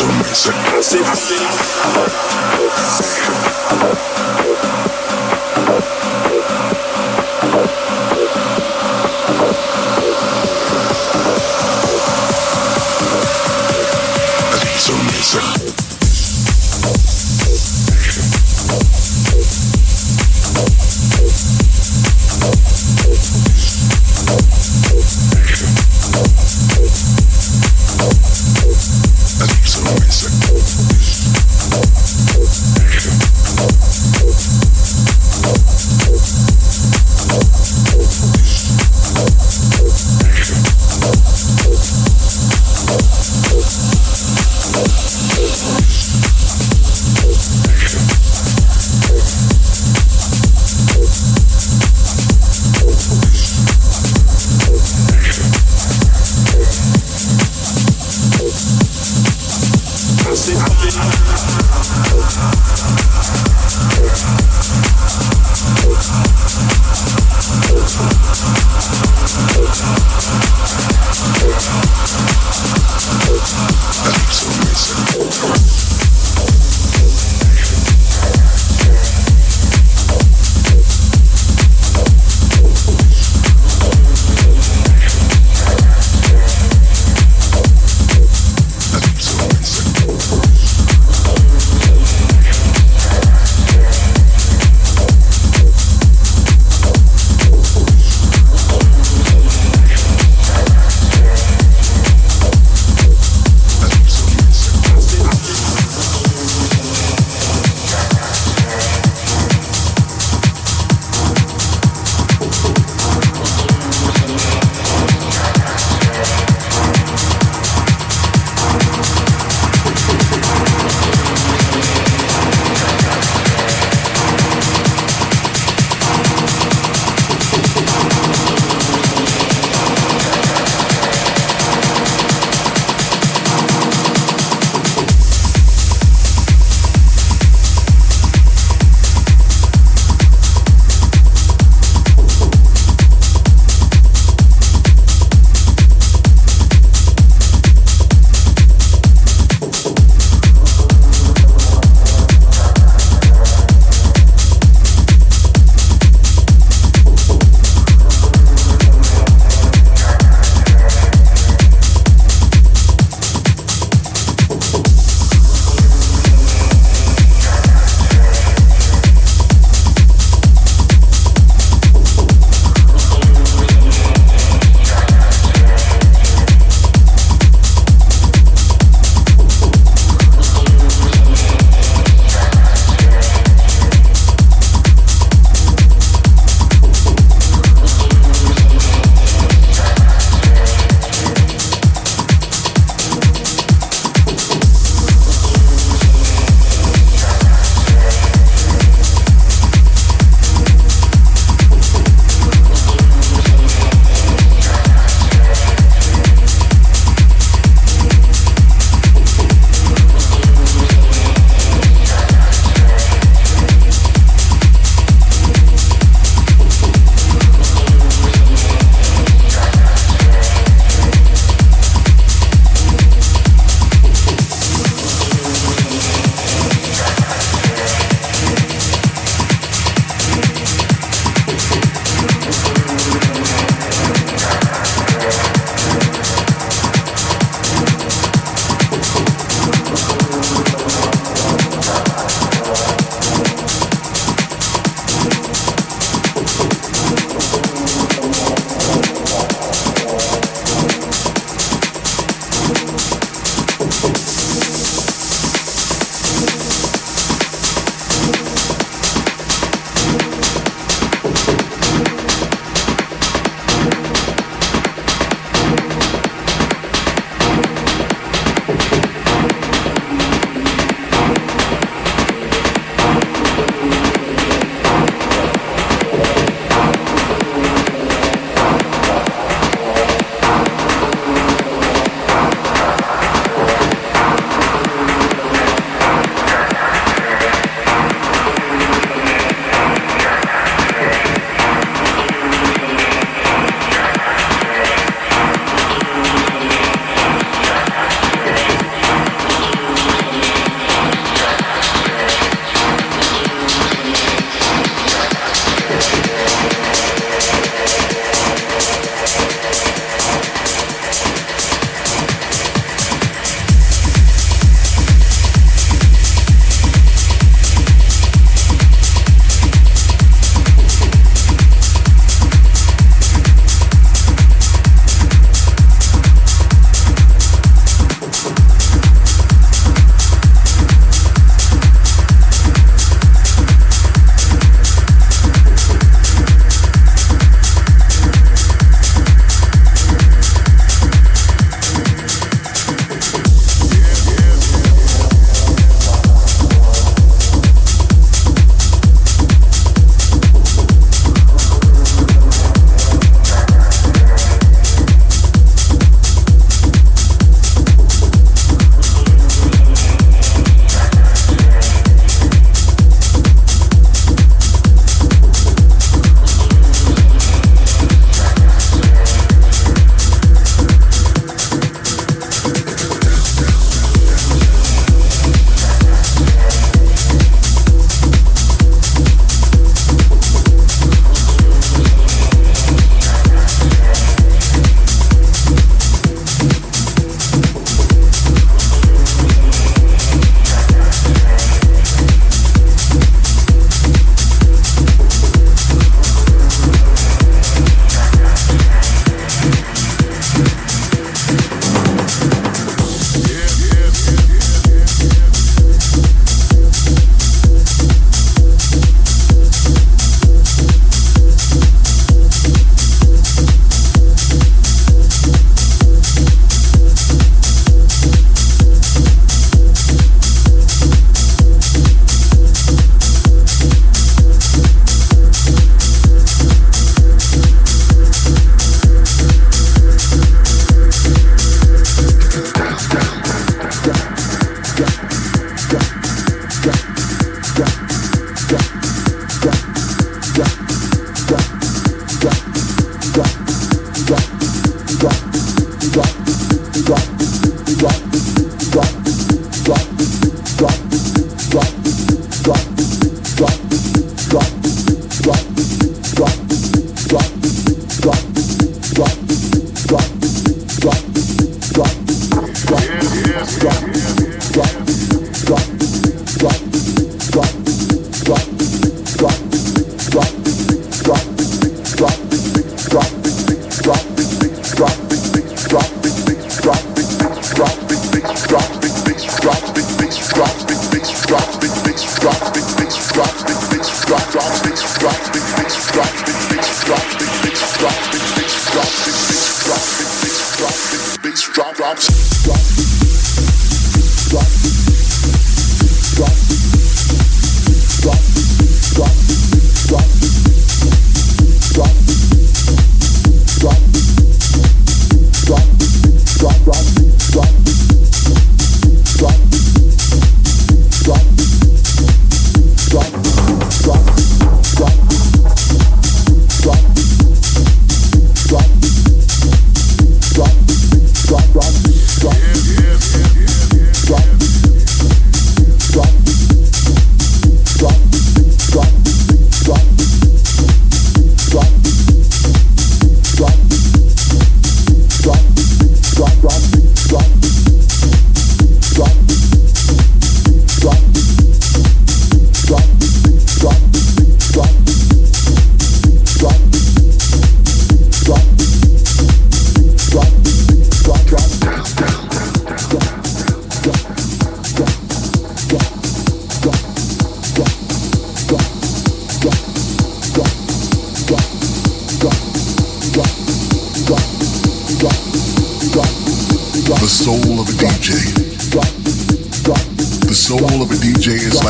So listen.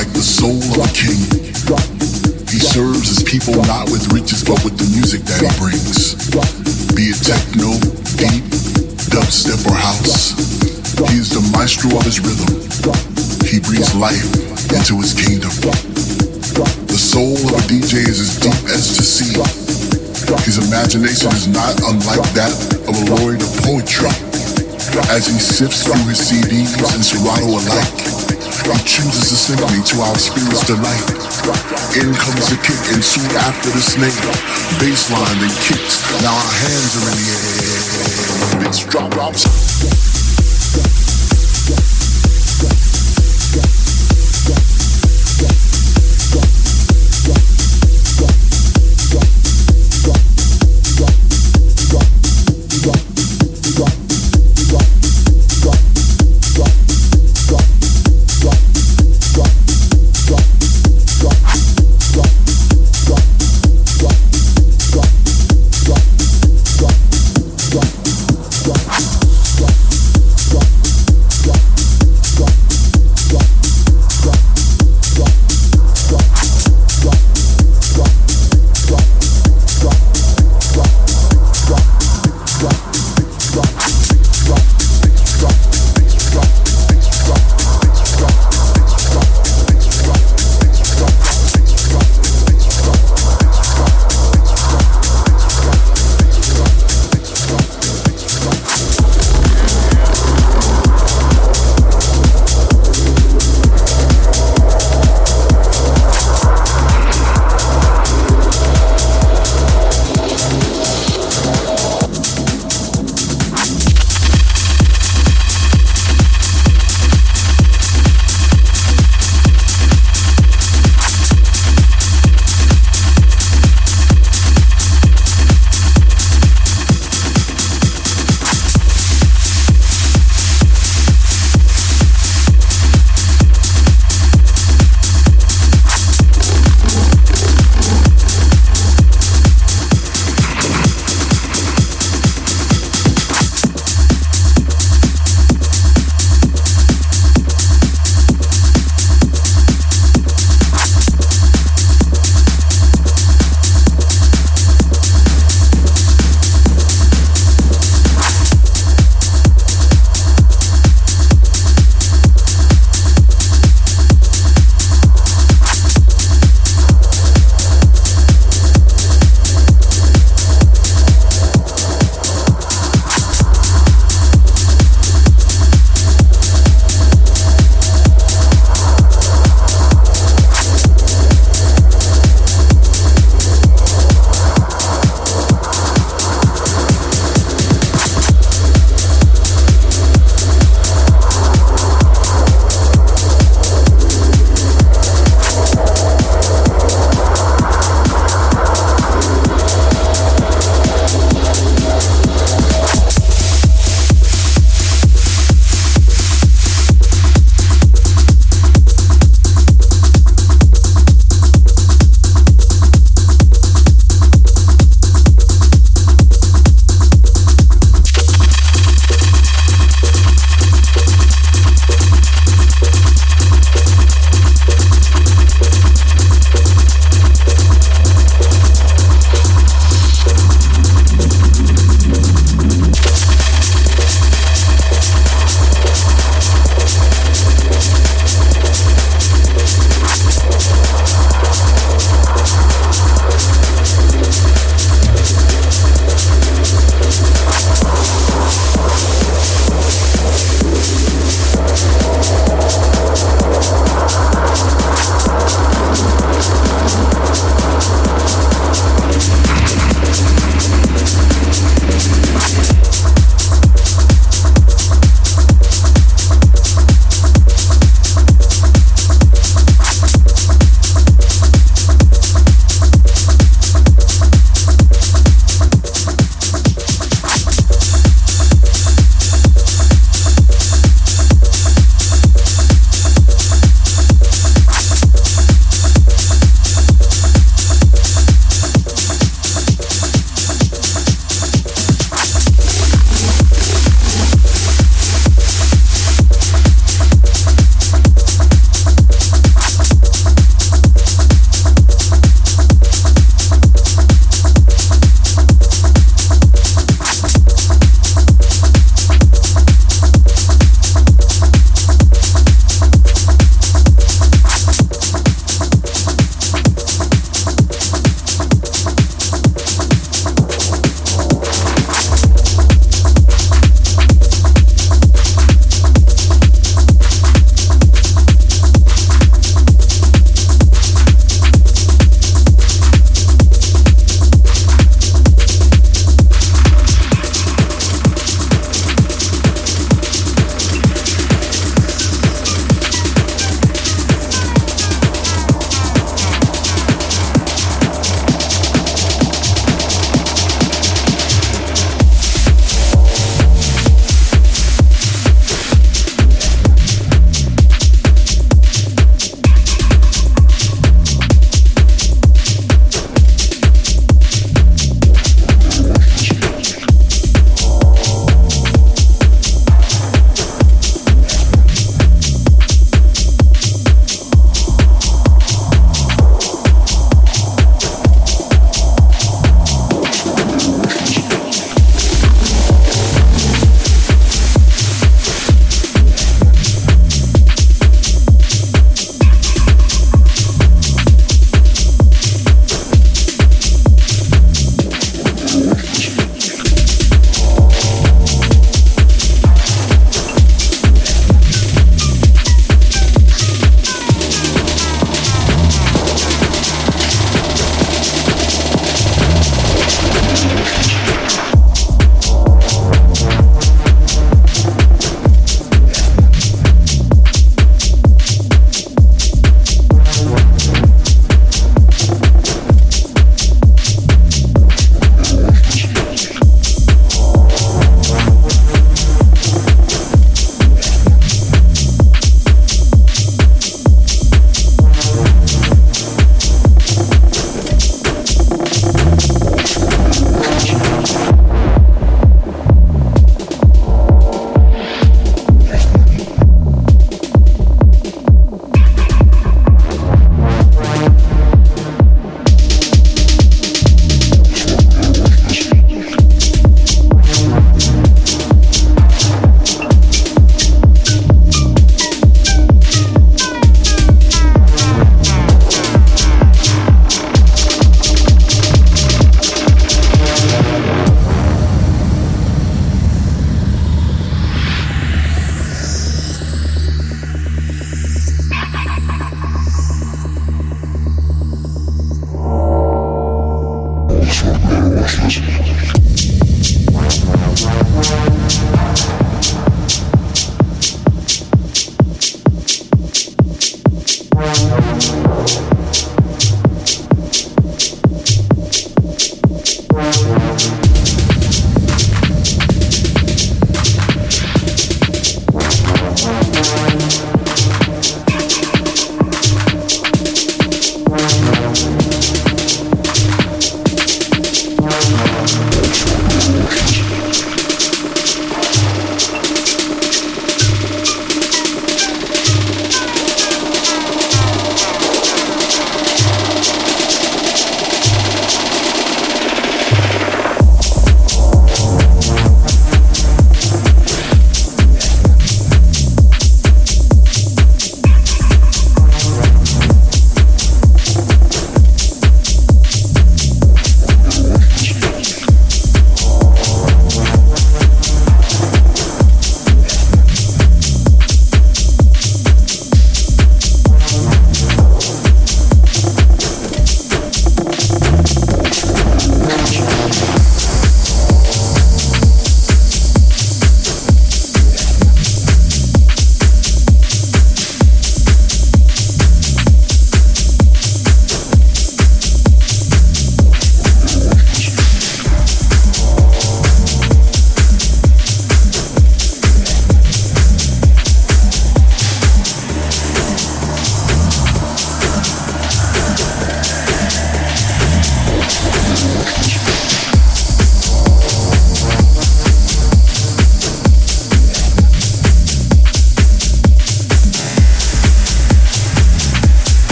Like the soul of a king. He serves his people not with riches but with the music that he brings. Be it techno, deep, dubstep, or house. He is the maestro of his rhythm. He breathes life into his kingdom. The soul of a DJ is as deep as to sea. His imagination is not unlike that of a laureate of poetry. As he sifts through his CDs and Serato alike, he chooses to send me to our spirit's delight. In comes the kick, and soon after the snake, bass line then kicks. Now our hands are in the air. Bass drop drops.